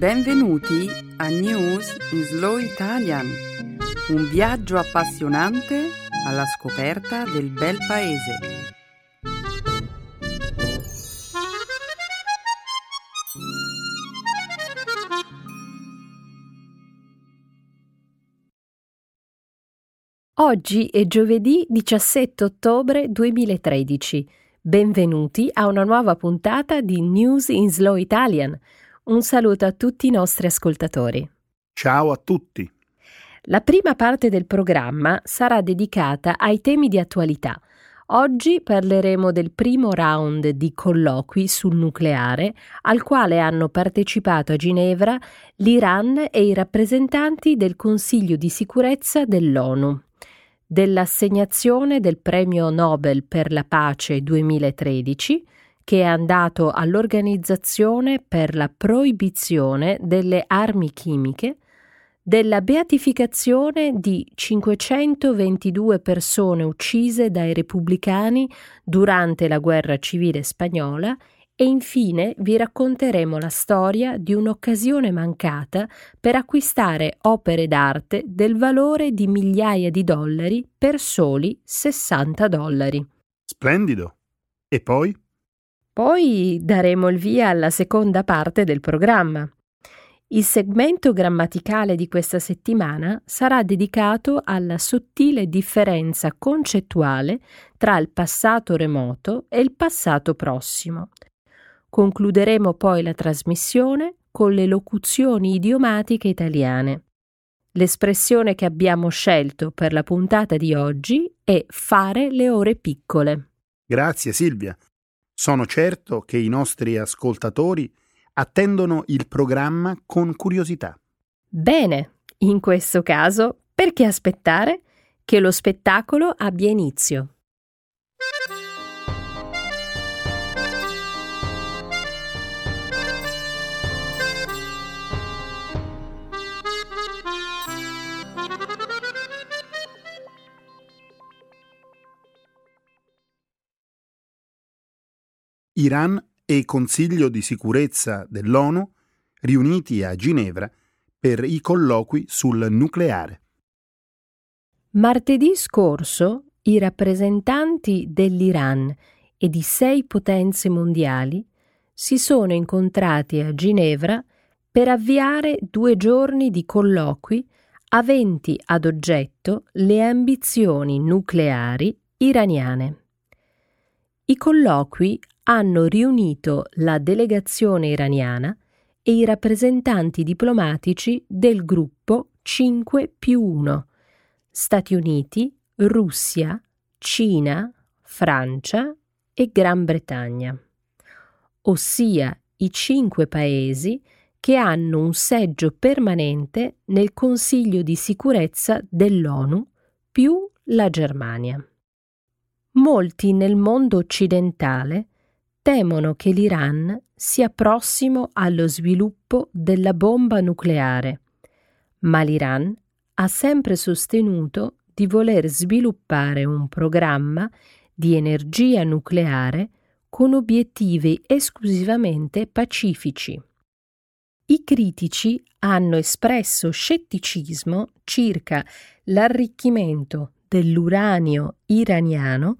Benvenuti a News in Slow Italian, un viaggio appassionante alla scoperta del bel paese. Oggi è giovedì 17 ottobre 2013. Benvenuti a una nuova puntata di News in Slow Italian un saluto a tutti i nostri ascoltatori. Ciao a tutti. La prima parte del programma sarà dedicata ai temi di attualità. Oggi parleremo del primo round di colloqui sul nucleare al quale hanno partecipato a Ginevra l'Iran e i rappresentanti del Consiglio di sicurezza dell'ONU, dell'assegnazione del Premio Nobel per la pace 2013 che è andato all'Organizzazione per la proibizione delle armi chimiche, della beatificazione di 522 persone uccise dai repubblicani durante la guerra civile spagnola e infine vi racconteremo la storia di un'occasione mancata per acquistare opere d'arte del valore di migliaia di dollari per soli 60 dollari. Splendido. E poi? Poi daremo il via alla seconda parte del programma. Il segmento grammaticale di questa settimana sarà dedicato alla sottile differenza concettuale tra il passato remoto e il passato prossimo. Concluderemo poi la trasmissione con le locuzioni idiomatiche italiane. L'espressione che abbiamo scelto per la puntata di oggi è fare le ore piccole. Grazie Silvia. Sono certo che i nostri ascoltatori attendono il programma con curiosità. Bene, in questo caso, perché aspettare che lo spettacolo abbia inizio? Iran e Consiglio di sicurezza dell'ONU riuniti a Ginevra per i colloqui sul nucleare. Martedì scorso i rappresentanti dell'Iran e di sei potenze mondiali si sono incontrati a Ginevra per avviare due giorni di colloqui aventi ad oggetto le ambizioni nucleari iraniane. I colloqui hanno riunito la delegazione iraniana e i rappresentanti diplomatici del gruppo 5 più 1, Stati Uniti, Russia, Cina, Francia e Gran Bretagna, ossia i cinque paesi che hanno un seggio permanente nel Consiglio di sicurezza dell'ONU più la Germania. Molti nel mondo occidentale temono che l'Iran sia prossimo allo sviluppo della bomba nucleare, ma l'Iran ha sempre sostenuto di voler sviluppare un programma di energia nucleare con obiettivi esclusivamente pacifici. I critici hanno espresso scetticismo circa l'arricchimento dell'uranio iraniano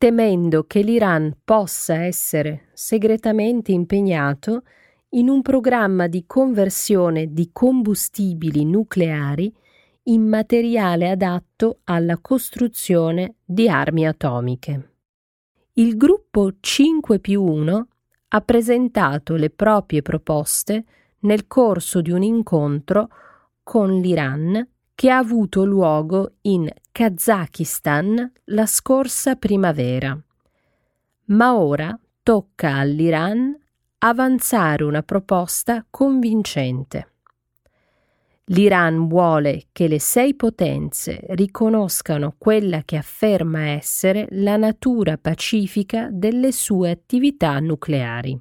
temendo che l'Iran possa essere segretamente impegnato in un programma di conversione di combustibili nucleari in materiale adatto alla costruzione di armi atomiche. Il gruppo 5 più 1 ha presentato le proprie proposte nel corso di un incontro con l'Iran che ha avuto luogo in Kazakistan la scorsa primavera. Ma ora tocca all'Iran avanzare una proposta convincente. L'Iran vuole che le sei potenze riconoscano quella che afferma essere la natura pacifica delle sue attività nucleari.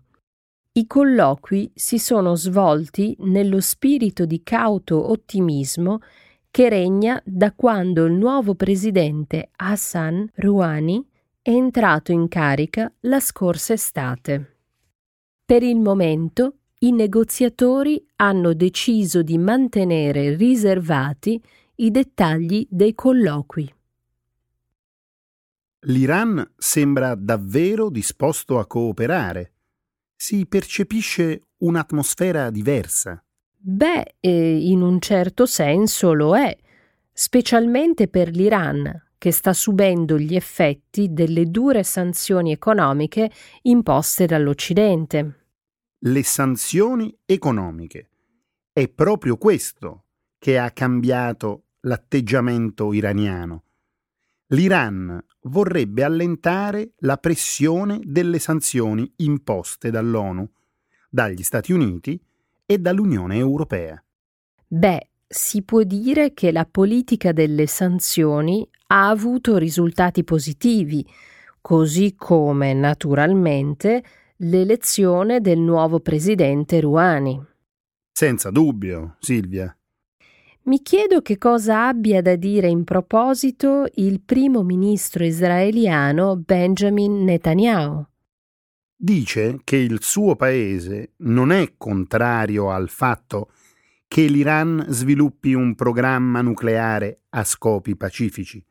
I colloqui si sono svolti nello spirito di cauto ottimismo che regna da quando il nuovo presidente Hassan Rouhani è entrato in carica la scorsa estate. Per il momento i negoziatori hanno deciso di mantenere riservati i dettagli dei colloqui. L'Iran sembra davvero disposto a cooperare. Si percepisce un'atmosfera diversa. Beh, eh, in un certo senso lo è, specialmente per l'Iran, che sta subendo gli effetti delle dure sanzioni economiche imposte dall'Occidente. Le sanzioni economiche. È proprio questo che ha cambiato l'atteggiamento iraniano. L'Iran vorrebbe allentare la pressione delle sanzioni imposte dall'ONU, dagli Stati Uniti e dall'Unione Europea. Beh, si può dire che la politica delle sanzioni ha avuto risultati positivi, così come, naturalmente, l'elezione del nuovo presidente Rouhani. Senza dubbio, Silvia. Mi chiedo che cosa abbia da dire in proposito il primo ministro israeliano Benjamin Netanyahu. Dice che il suo paese non è contrario al fatto che l'Iran sviluppi un programma nucleare a scopi pacifici,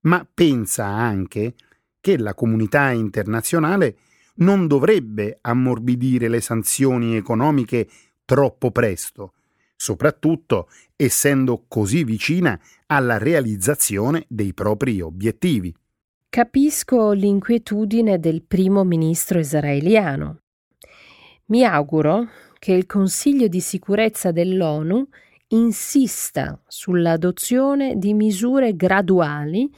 ma pensa anche che la comunità internazionale non dovrebbe ammorbidire le sanzioni economiche troppo presto, soprattutto essendo così vicina alla realizzazione dei propri obiettivi. Capisco l'inquietudine del primo ministro israeliano. Mi auguro che il Consiglio di sicurezza dell'ONU insista sull'adozione di misure graduali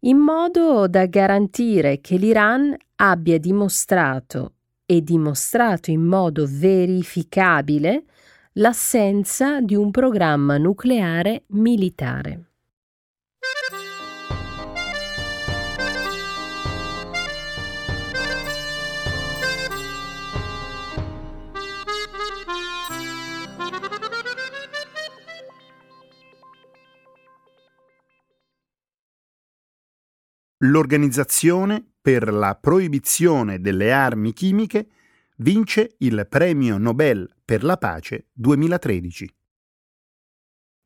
in modo da garantire che l'Iran abbia dimostrato e dimostrato in modo verificabile l'assenza di un programma nucleare militare. L'Organizzazione per la proibizione delle armi chimiche vince il Premio Nobel per la pace 2013.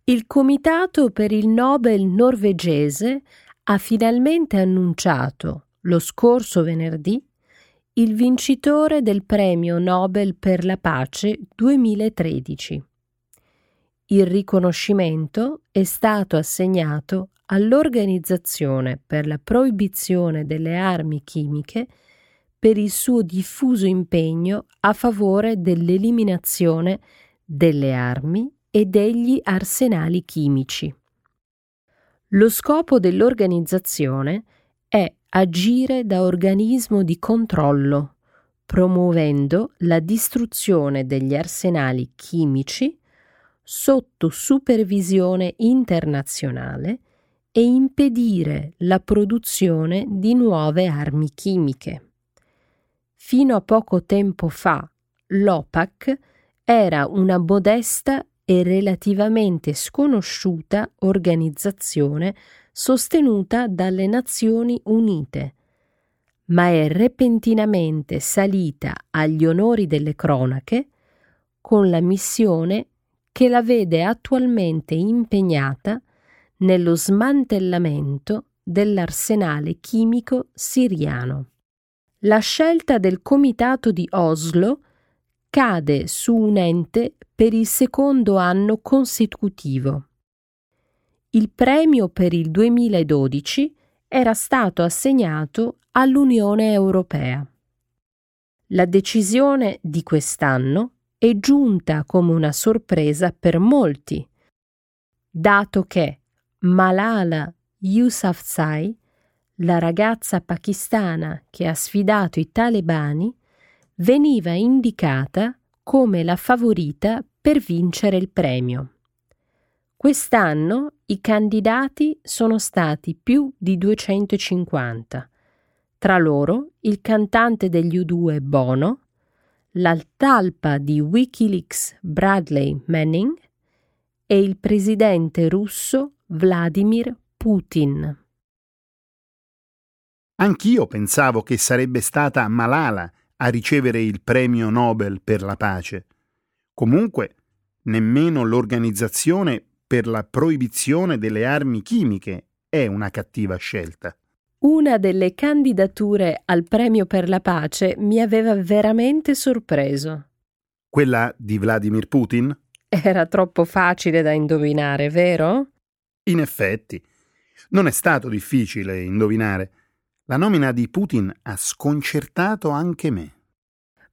Il Comitato per il Nobel norvegese ha finalmente annunciato lo scorso venerdì il vincitore del Premio Nobel per la pace 2013. Il riconoscimento è stato assegnato all'Organizzazione per la proibizione delle armi chimiche per il suo diffuso impegno a favore dell'eliminazione delle armi e degli arsenali chimici. Lo scopo dell'organizzazione è agire da organismo di controllo, promuovendo la distruzione degli arsenali chimici sotto supervisione internazionale e impedire la produzione di nuove armi chimiche. Fino a poco tempo fa l'OPAC era una modesta e relativamente sconosciuta organizzazione sostenuta dalle Nazioni Unite, ma è repentinamente salita agli onori delle cronache con la missione che la vede attualmente impegnata nello smantellamento dell'arsenale chimico siriano la scelta del Comitato di Oslo cade su un ente per il secondo anno consecutivo. Il premio per il 2012 era stato assegnato all'Unione Europea. La decisione di quest'anno è giunta come una sorpresa per molti, dato che Malala Yousafzai la ragazza pakistana che ha sfidato i talebani veniva indicata come la favorita per vincere il premio. Quest'anno i candidati sono stati più di 250, tra loro il cantante degli U2 Bono, la talpa di Wikileaks Bradley Manning e il presidente russo Vladimir Putin. Anch'io pensavo che sarebbe stata Malala a ricevere il premio Nobel per la pace. Comunque, nemmeno l'organizzazione per la proibizione delle armi chimiche è una cattiva scelta. Una delle candidature al premio per la pace mi aveva veramente sorpreso. Quella di Vladimir Putin? Era troppo facile da indovinare, vero? In effetti, non è stato difficile indovinare. La nomina di Putin ha sconcertato anche me.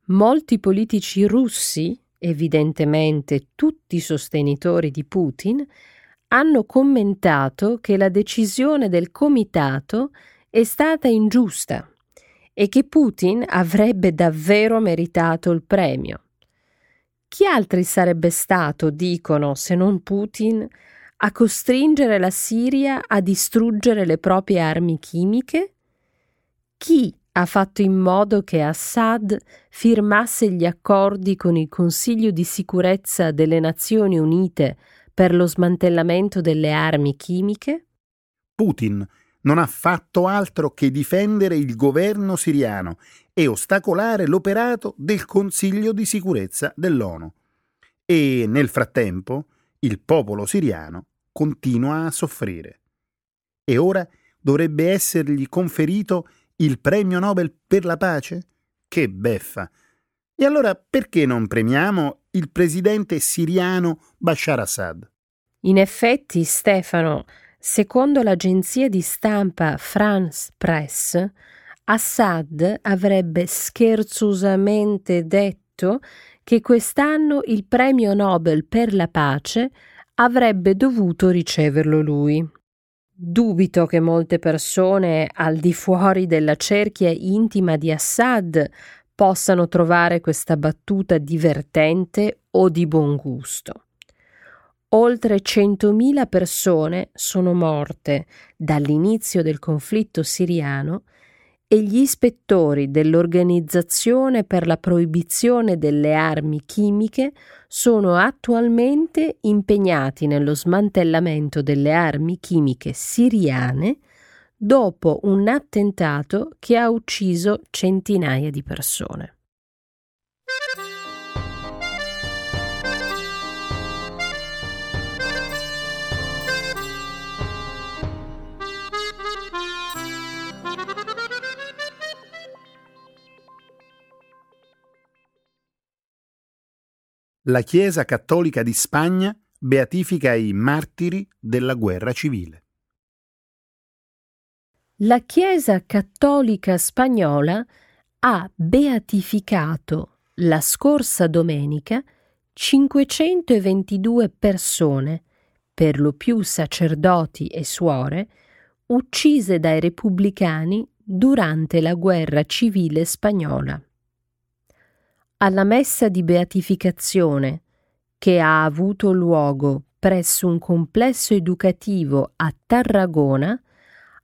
Molti politici russi, evidentemente tutti sostenitori di Putin, hanno commentato che la decisione del comitato è stata ingiusta e che Putin avrebbe davvero meritato il premio. Chi altri sarebbe stato, dicono, se non Putin, a costringere la Siria a distruggere le proprie armi chimiche? Chi ha fatto in modo che Assad firmasse gli accordi con il Consiglio di sicurezza delle Nazioni Unite per lo smantellamento delle armi chimiche? Putin non ha fatto altro che difendere il governo siriano e ostacolare l'operato del Consiglio di sicurezza dell'ONU. E nel frattempo il popolo siriano continua a soffrire. E ora dovrebbe essergli conferito il premio Nobel per la pace? Che beffa! E allora perché non premiamo il presidente siriano Bashar Assad? In effetti, Stefano, secondo l'agenzia di stampa France Press, Assad avrebbe scherzosamente detto che quest'anno il premio Nobel per la pace avrebbe dovuto riceverlo lui. Dubito che molte persone al di fuori della cerchia intima di Assad possano trovare questa battuta divertente o di buon gusto. Oltre 100.000 persone sono morte dall'inizio del conflitto siriano e gli ispettori dell'Organizzazione per la proibizione delle armi chimiche sono attualmente impegnati nello smantellamento delle armi chimiche siriane dopo un attentato che ha ucciso centinaia di persone. La Chiesa Cattolica di Spagna beatifica i martiri della guerra civile. La Chiesa Cattolica spagnola ha beatificato la scorsa domenica 522 persone, per lo più sacerdoti e suore, uccise dai repubblicani durante la guerra civile spagnola alla messa di beatificazione che ha avuto luogo presso un complesso educativo a Tarragona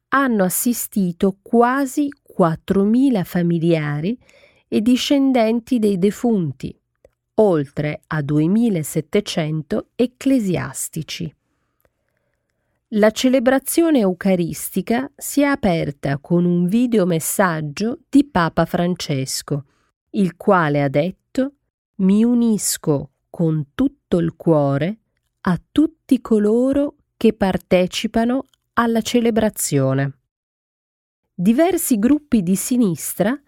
hanno assistito quasi 4.000 familiari e discendenti dei defunti, oltre a 2.700 ecclesiastici. La celebrazione eucaristica si è aperta con un videomessaggio di Papa Francesco, il quale ha detto mi unisco con tutto il cuore a tutti coloro che partecipano alla celebrazione. Diversi gruppi di sinistra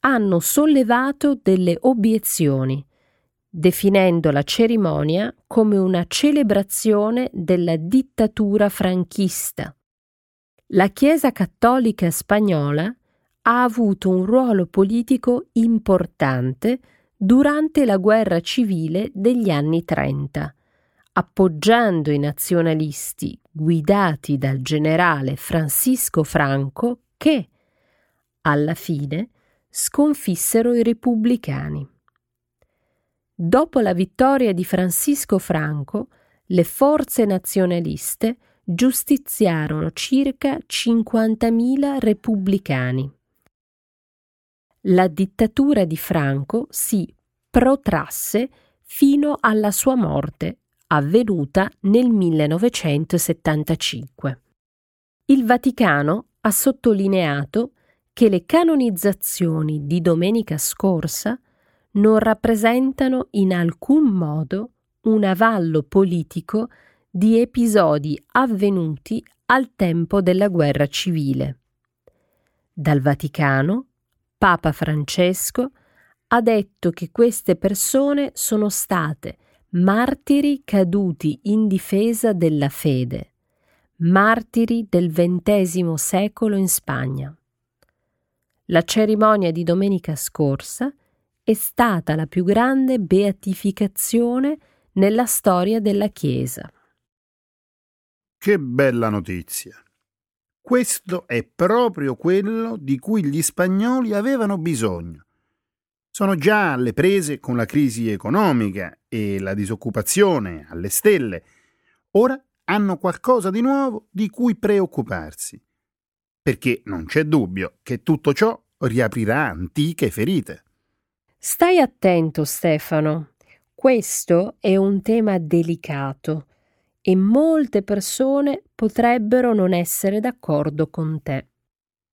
hanno sollevato delle obiezioni, definendo la cerimonia come una celebrazione della dittatura franchista. La Chiesa cattolica spagnola ha avuto un ruolo politico importante durante la guerra civile degli anni Trenta, appoggiando i nazionalisti guidati dal generale Francisco Franco che, alla fine, sconfissero i repubblicani. Dopo la vittoria di Francisco Franco, le forze nazionaliste giustiziarono circa 50.000 repubblicani la dittatura di Franco si protrasse fino alla sua morte, avvenuta nel 1975. Il Vaticano ha sottolineato che le canonizzazioni di domenica scorsa non rappresentano in alcun modo un avallo politico di episodi avvenuti al tempo della guerra civile. Dal Vaticano, Papa Francesco ha detto che queste persone sono state martiri caduti in difesa della fede, martiri del XX secolo in Spagna. La cerimonia di domenica scorsa è stata la più grande beatificazione nella storia della Chiesa. Che bella notizia! Questo è proprio quello di cui gli spagnoli avevano bisogno. Sono già alle prese con la crisi economica e la disoccupazione alle stelle. Ora hanno qualcosa di nuovo di cui preoccuparsi. Perché non c'è dubbio che tutto ciò riaprirà antiche ferite. Stai attento, Stefano. Questo è un tema delicato e molte persone potrebbero non essere d'accordo con te.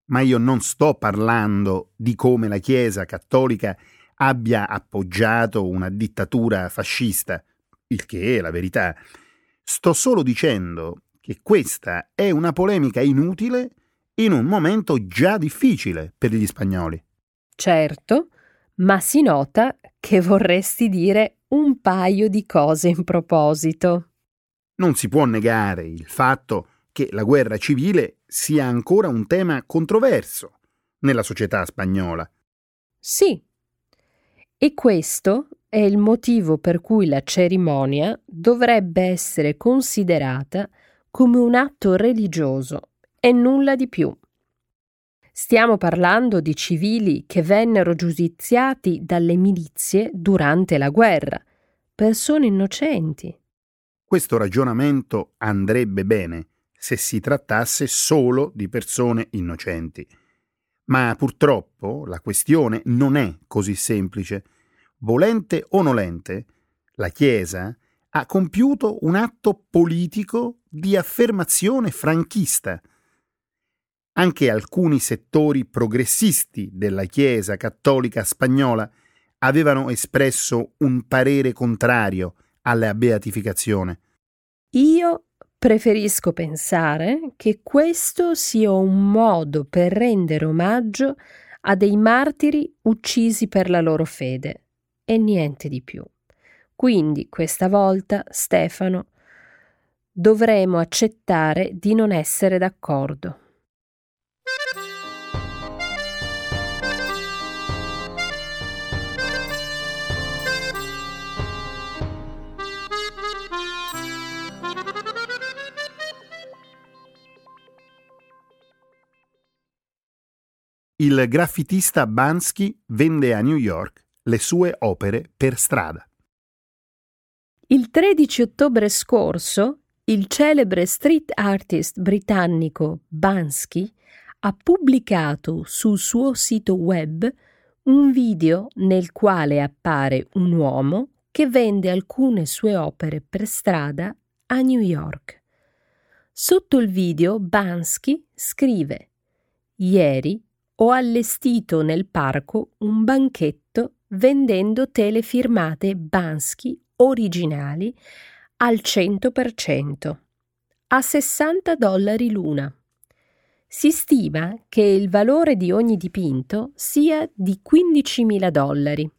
Ma io non sto parlando di come la Chiesa cattolica abbia appoggiato una dittatura fascista, il che è la verità. Sto solo dicendo che questa è una polemica inutile in un momento già difficile per gli spagnoli. Certo, ma si nota che vorresti dire un paio di cose in proposito. Non si può negare il fatto che la guerra civile sia ancora un tema controverso nella società spagnola. Sì, e questo è il motivo per cui la cerimonia dovrebbe essere considerata come un atto religioso e nulla di più. Stiamo parlando di civili che vennero giudiziati dalle milizie durante la guerra, persone innocenti. Questo ragionamento andrebbe bene se si trattasse solo di persone innocenti. Ma purtroppo la questione non è così semplice. Volente o nolente, la Chiesa ha compiuto un atto politico di affermazione franchista anche alcuni settori progressisti della Chiesa cattolica spagnola avevano espresso un parere contrario alla beatificazione. Io preferisco pensare che questo sia un modo per rendere omaggio a dei martiri uccisi per la loro fede e niente di più. Quindi questa volta, Stefano, dovremo accettare di non essere d'accordo. Il graffitista Bansky vende a New York le sue opere per strada. Il 13 ottobre scorso, il celebre street artist britannico Bansky ha pubblicato sul suo sito web un video nel quale appare un uomo che vende alcune sue opere per strada a New York. Sotto il video Bansky scrive Ieri ho allestito nel parco un banchetto vendendo tele firmate Bansky originali al 100%, a 60 dollari l'una. Si stima che il valore di ogni dipinto sia di 15.000 dollari.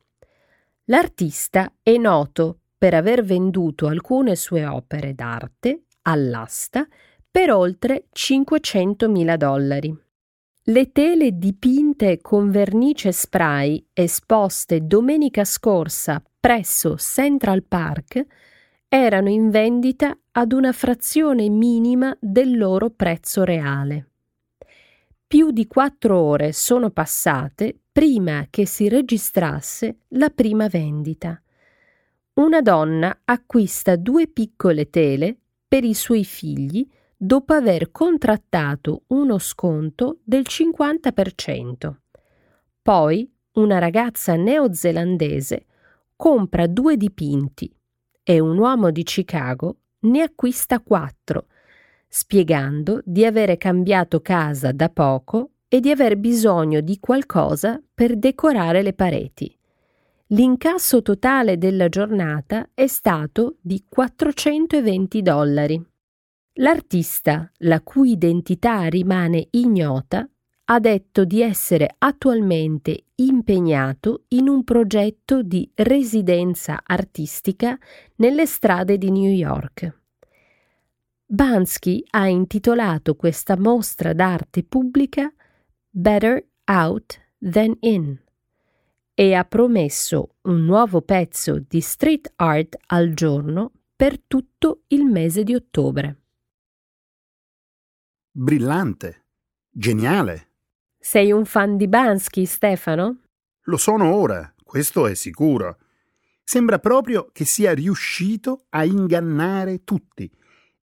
L'artista è noto per aver venduto alcune sue opere d'arte all'asta per oltre 500.000 dollari. Le tele dipinte con vernice spray esposte domenica scorsa presso Central Park erano in vendita ad una frazione minima del loro prezzo reale. Più di quattro ore sono passate prima che si registrasse la prima vendita. Una donna acquista due piccole tele per i suoi figli dopo aver contrattato uno sconto del 50%. Poi una ragazza neozelandese compra due dipinti e un uomo di Chicago ne acquista quattro, spiegando di avere cambiato casa da poco e di aver bisogno di qualcosa per decorare le pareti. L'incasso totale della giornata è stato di 420 dollari. L'artista, la cui identità rimane ignota, ha detto di essere attualmente impegnato in un progetto di residenza artistica nelle strade di New York. Bansky ha intitolato questa mostra d'arte pubblica Better Out Than In e ha promesso un nuovo pezzo di street art al giorno per tutto il mese di ottobre. Brillante, geniale. Sei un fan di Bansky, Stefano? Lo sono ora, questo è sicuro. Sembra proprio che sia riuscito a ingannare tutti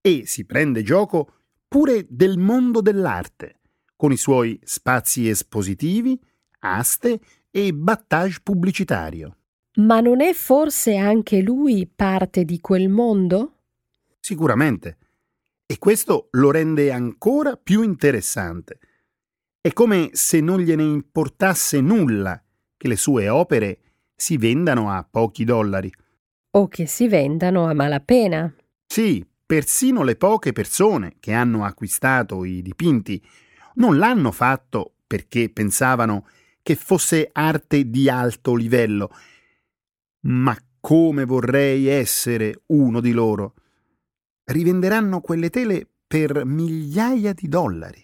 e si prende gioco pure del mondo dell'arte, con i suoi spazi espositivi, aste e battage pubblicitario. Ma non è forse anche lui parte di quel mondo? Sicuramente. E questo lo rende ancora più interessante. È come se non gliene importasse nulla che le sue opere si vendano a pochi dollari. O che si vendano a malapena. Sì, persino le poche persone che hanno acquistato i dipinti non l'hanno fatto perché pensavano che fosse arte di alto livello. Ma come vorrei essere uno di loro. Rivenderanno quelle tele per migliaia di dollari.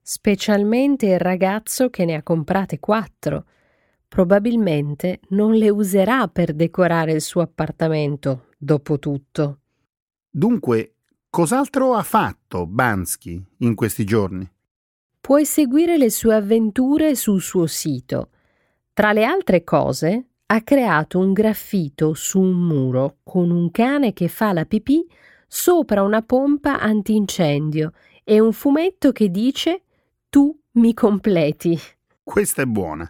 Specialmente il ragazzo che ne ha comprate quattro. Probabilmente non le userà per decorare il suo appartamento, dopo tutto. Dunque, cos'altro ha fatto Bansky in questi giorni? puoi seguire le sue avventure sul suo sito. Tra le altre cose, ha creato un graffito su un muro con un cane che fa la pipì sopra una pompa antincendio e un fumetto che dice Tu mi completi. Questa è buona.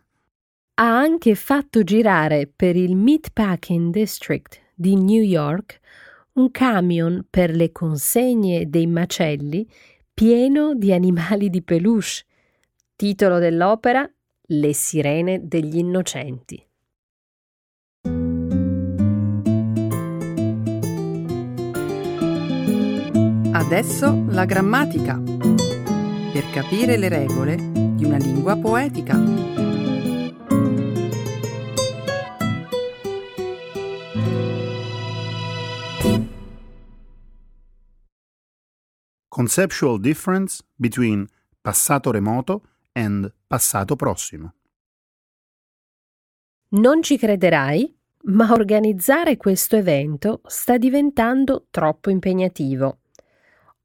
Ha anche fatto girare per il Meatpacking District di New York un camion per le consegne dei macelli pieno di animali di peluche. Titolo dell'opera Le sirene degli innocenti. Adesso la grammatica. Per capire le regole di una lingua poetica. Conceptual difference between passato remoto and passato prossimo. Non ci crederai, ma organizzare questo evento sta diventando troppo impegnativo.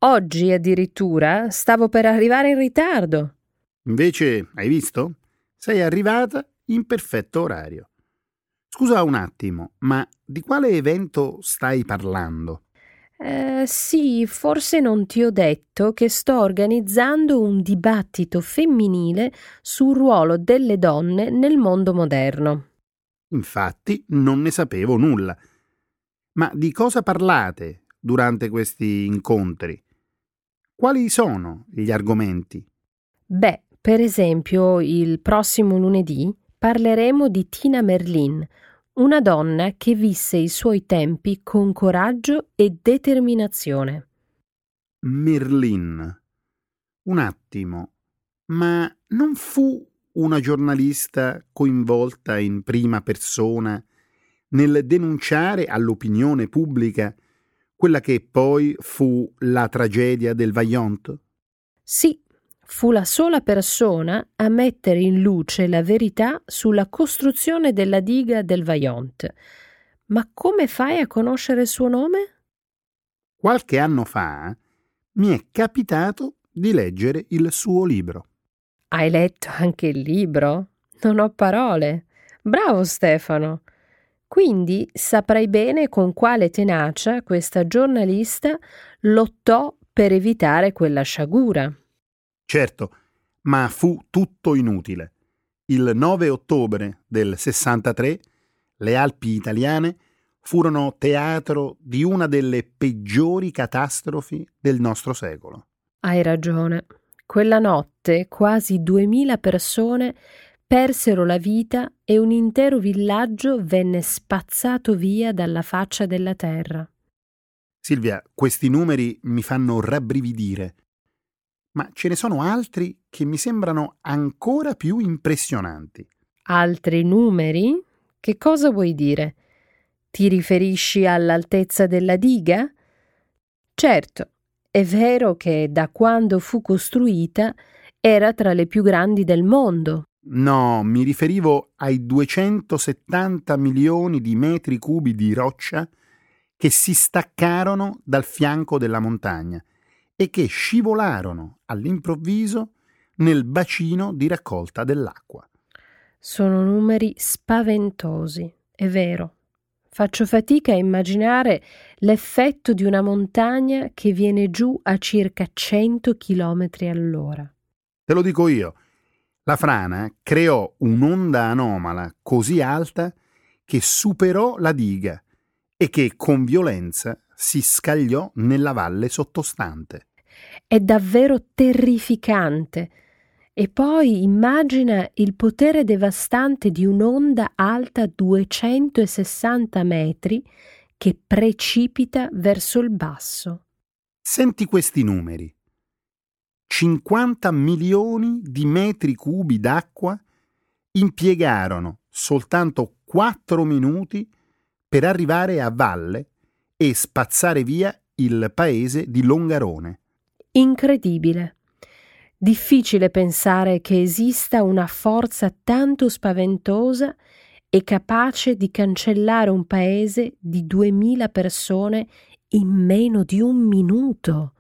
Oggi addirittura stavo per arrivare in ritardo. Invece, hai visto? Sei arrivata in perfetto orario. Scusa un attimo, ma di quale evento stai parlando? Eh, sì, forse non ti ho detto che sto organizzando un dibattito femminile sul ruolo delle donne nel mondo moderno. Infatti non ne sapevo nulla. Ma di cosa parlate durante questi incontri? Quali sono gli argomenti? Beh, per esempio, il prossimo lunedì parleremo di Tina Merlin, una donna che visse i suoi tempi con coraggio e determinazione. Merlin. Un attimo, ma non fu una giornalista coinvolta in prima persona nel denunciare all'opinione pubblica quella che poi fu la tragedia del Vaillant? Sì, fu la sola persona a mettere in luce la verità sulla costruzione della diga del Vaillant. Ma come fai a conoscere il suo nome? Qualche anno fa mi è capitato di leggere il suo libro. Hai letto anche il libro? Non ho parole. Bravo Stefano. Quindi saprai bene con quale tenacia questa giornalista lottò per evitare quella sciagura. Certo, ma fu tutto inutile. Il 9 ottobre del 63 le Alpi italiane furono teatro di una delle peggiori catastrofi del nostro secolo. Hai ragione. Quella notte quasi duemila persone persero la vita e un intero villaggio venne spazzato via dalla faccia della terra. Silvia, questi numeri mi fanno rabbrividire, ma ce ne sono altri che mi sembrano ancora più impressionanti. Altri numeri? Che cosa vuoi dire? Ti riferisci all'altezza della diga? Certo, è vero che da quando fu costruita era tra le più grandi del mondo. No, mi riferivo ai 270 milioni di metri cubi di roccia che si staccarono dal fianco della montagna e che scivolarono all'improvviso nel bacino di raccolta dell'acqua. Sono numeri spaventosi, è vero. Faccio fatica a immaginare l'effetto di una montagna che viene giù a circa 100 km all'ora. Te lo dico io. La frana creò un'onda anomala così alta che superò la diga e che con violenza si scagliò nella valle sottostante. È davvero terrificante. E poi immagina il potere devastante di un'onda alta 260 metri che precipita verso il basso. Senti questi numeri. 50 milioni di metri cubi d'acqua impiegarono soltanto 4 minuti per arrivare a valle e spazzare via il paese di Longarone. Incredibile. Difficile pensare che esista una forza tanto spaventosa e capace di cancellare un paese di duemila persone in meno di un minuto.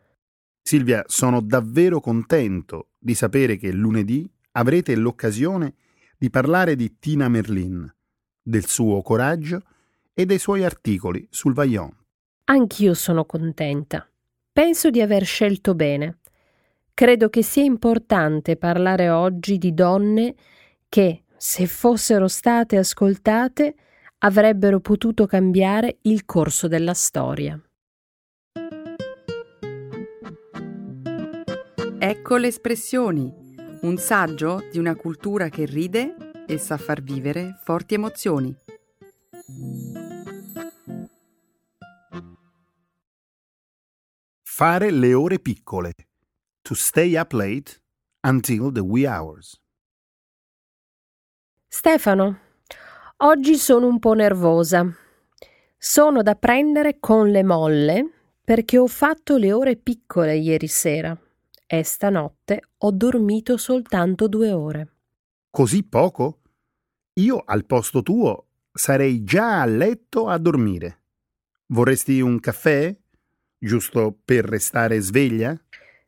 Silvia, sono davvero contento di sapere che lunedì avrete l'occasione di parlare di Tina Merlin, del suo coraggio e dei suoi articoli sul Vaillant. Anch'io sono contenta. Penso di aver scelto bene. Credo che sia importante parlare oggi di donne che, se fossero state ascoltate, avrebbero potuto cambiare il corso della storia. Ecco le espressioni, un saggio di una cultura che ride e sa far vivere forti emozioni. Fare le ore piccole. To stay up late until the wee hours. Stefano, oggi sono un po' nervosa. Sono da prendere con le molle perché ho fatto le ore piccole ieri sera e stanotte ho dormito soltanto due ore. Così poco? Io al posto tuo sarei già a letto a dormire. Vorresti un caffè? giusto per restare sveglia?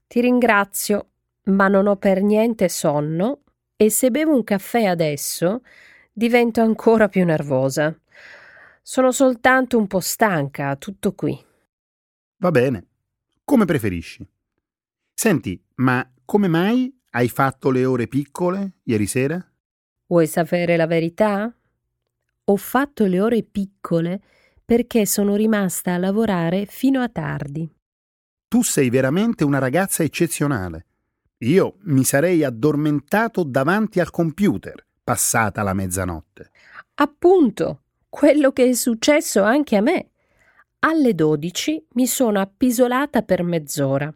Ti ringrazio, ma non ho per niente sonno e se bevo un caffè adesso divento ancora più nervosa. Sono soltanto un po' stanca, tutto qui. Va bene, come preferisci. Senti, ma come mai hai fatto le ore piccole ieri sera? Vuoi sapere la verità? Ho fatto le ore piccole perché sono rimasta a lavorare fino a tardi. Tu sei veramente una ragazza eccezionale. Io mi sarei addormentato davanti al computer, passata la mezzanotte. Appunto, quello che è successo anche a me. Alle dodici mi sono appisolata per mezz'ora,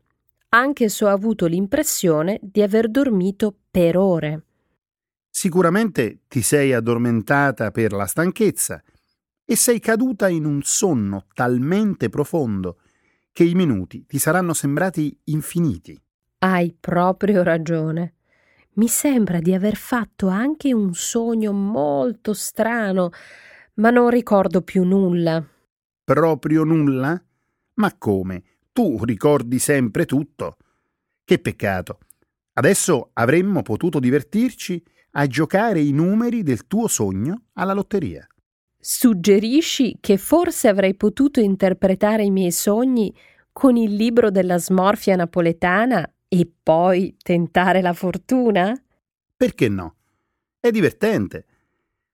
anche se ho avuto l'impressione di aver dormito per ore. Sicuramente ti sei addormentata per la stanchezza e sei caduta in un sonno talmente profondo che i minuti ti saranno sembrati infiniti. Hai proprio ragione. Mi sembra di aver fatto anche un sogno molto strano, ma non ricordo più nulla. Proprio nulla? Ma come? Tu ricordi sempre tutto? Che peccato. Adesso avremmo potuto divertirci a giocare i numeri del tuo sogno alla lotteria. Suggerisci che forse avrei potuto interpretare i miei sogni con il libro della smorfia napoletana e poi tentare la fortuna? Perché no? È divertente.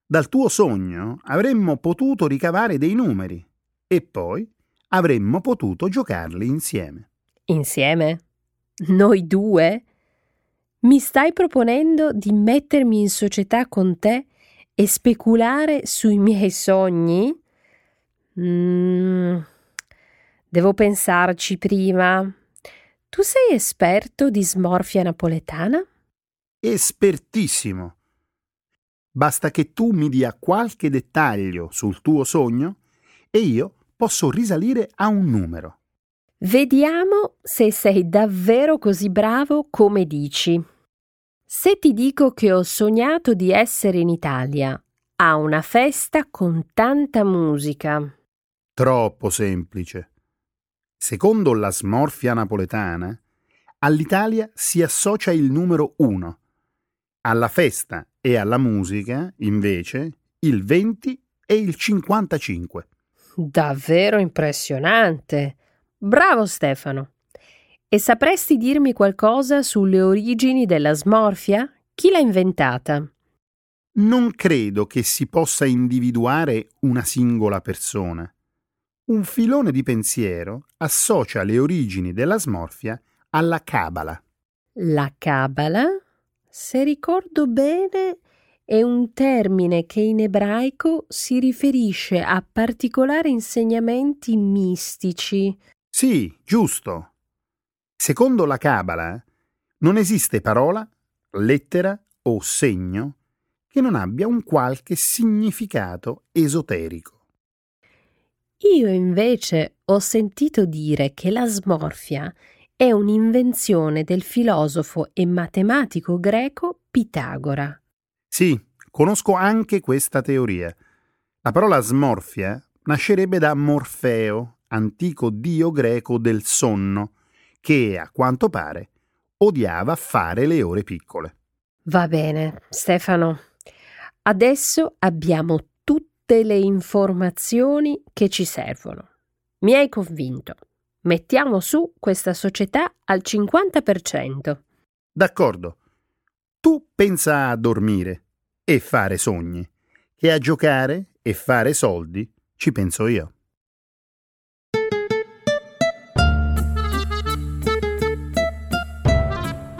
Dal tuo sogno avremmo potuto ricavare dei numeri e poi avremmo potuto giocarli insieme. Insieme? Noi due? Mi stai proponendo di mettermi in società con te e speculare sui miei sogni? Mm, devo pensarci prima. Tu sei esperto di smorfia napoletana? Espertissimo. Basta che tu mi dia qualche dettaglio sul tuo sogno e io posso risalire a un numero. Vediamo se sei davvero così bravo come dici. Se ti dico che ho sognato di essere in Italia, a una festa con tanta musica. Troppo semplice. Secondo la smorfia napoletana, all'Italia si associa il numero 1. Alla festa e alla musica, invece, il 20 e il 55. Davvero impressionante. Bravo Stefano. E sapresti dirmi qualcosa sulle origini della smorfia? Chi l'ha inventata? Non credo che si possa individuare una singola persona. Un filone di pensiero associa le origini della smorfia alla Cabala. La Cabala, se ricordo bene, è un termine che in ebraico si riferisce a particolari insegnamenti mistici sì, giusto. Secondo la Cabala non esiste parola, lettera o segno che non abbia un qualche significato esoterico. Io invece ho sentito dire che la smorfia è un'invenzione del filosofo e matematico greco Pitagora. Sì, conosco anche questa teoria. La parola smorfia nascerebbe da Morfeo, antico dio greco del sonno, che, a quanto pare, odiava fare le ore piccole. Va bene, Stefano. Adesso abbiamo tutte le informazioni che ci servono. Mi hai convinto. Mettiamo su questa società al 50%. D'accordo. Tu pensa a dormire e fare sogni, che a giocare e fare soldi ci penso io.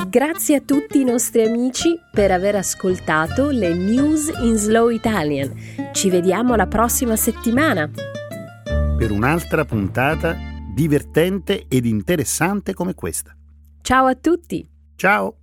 Grazie a tutti i nostri amici per aver ascoltato le news in slow Italian. Ci vediamo la prossima settimana. Per un'altra puntata divertente ed interessante come questa. Ciao a tutti. Ciao.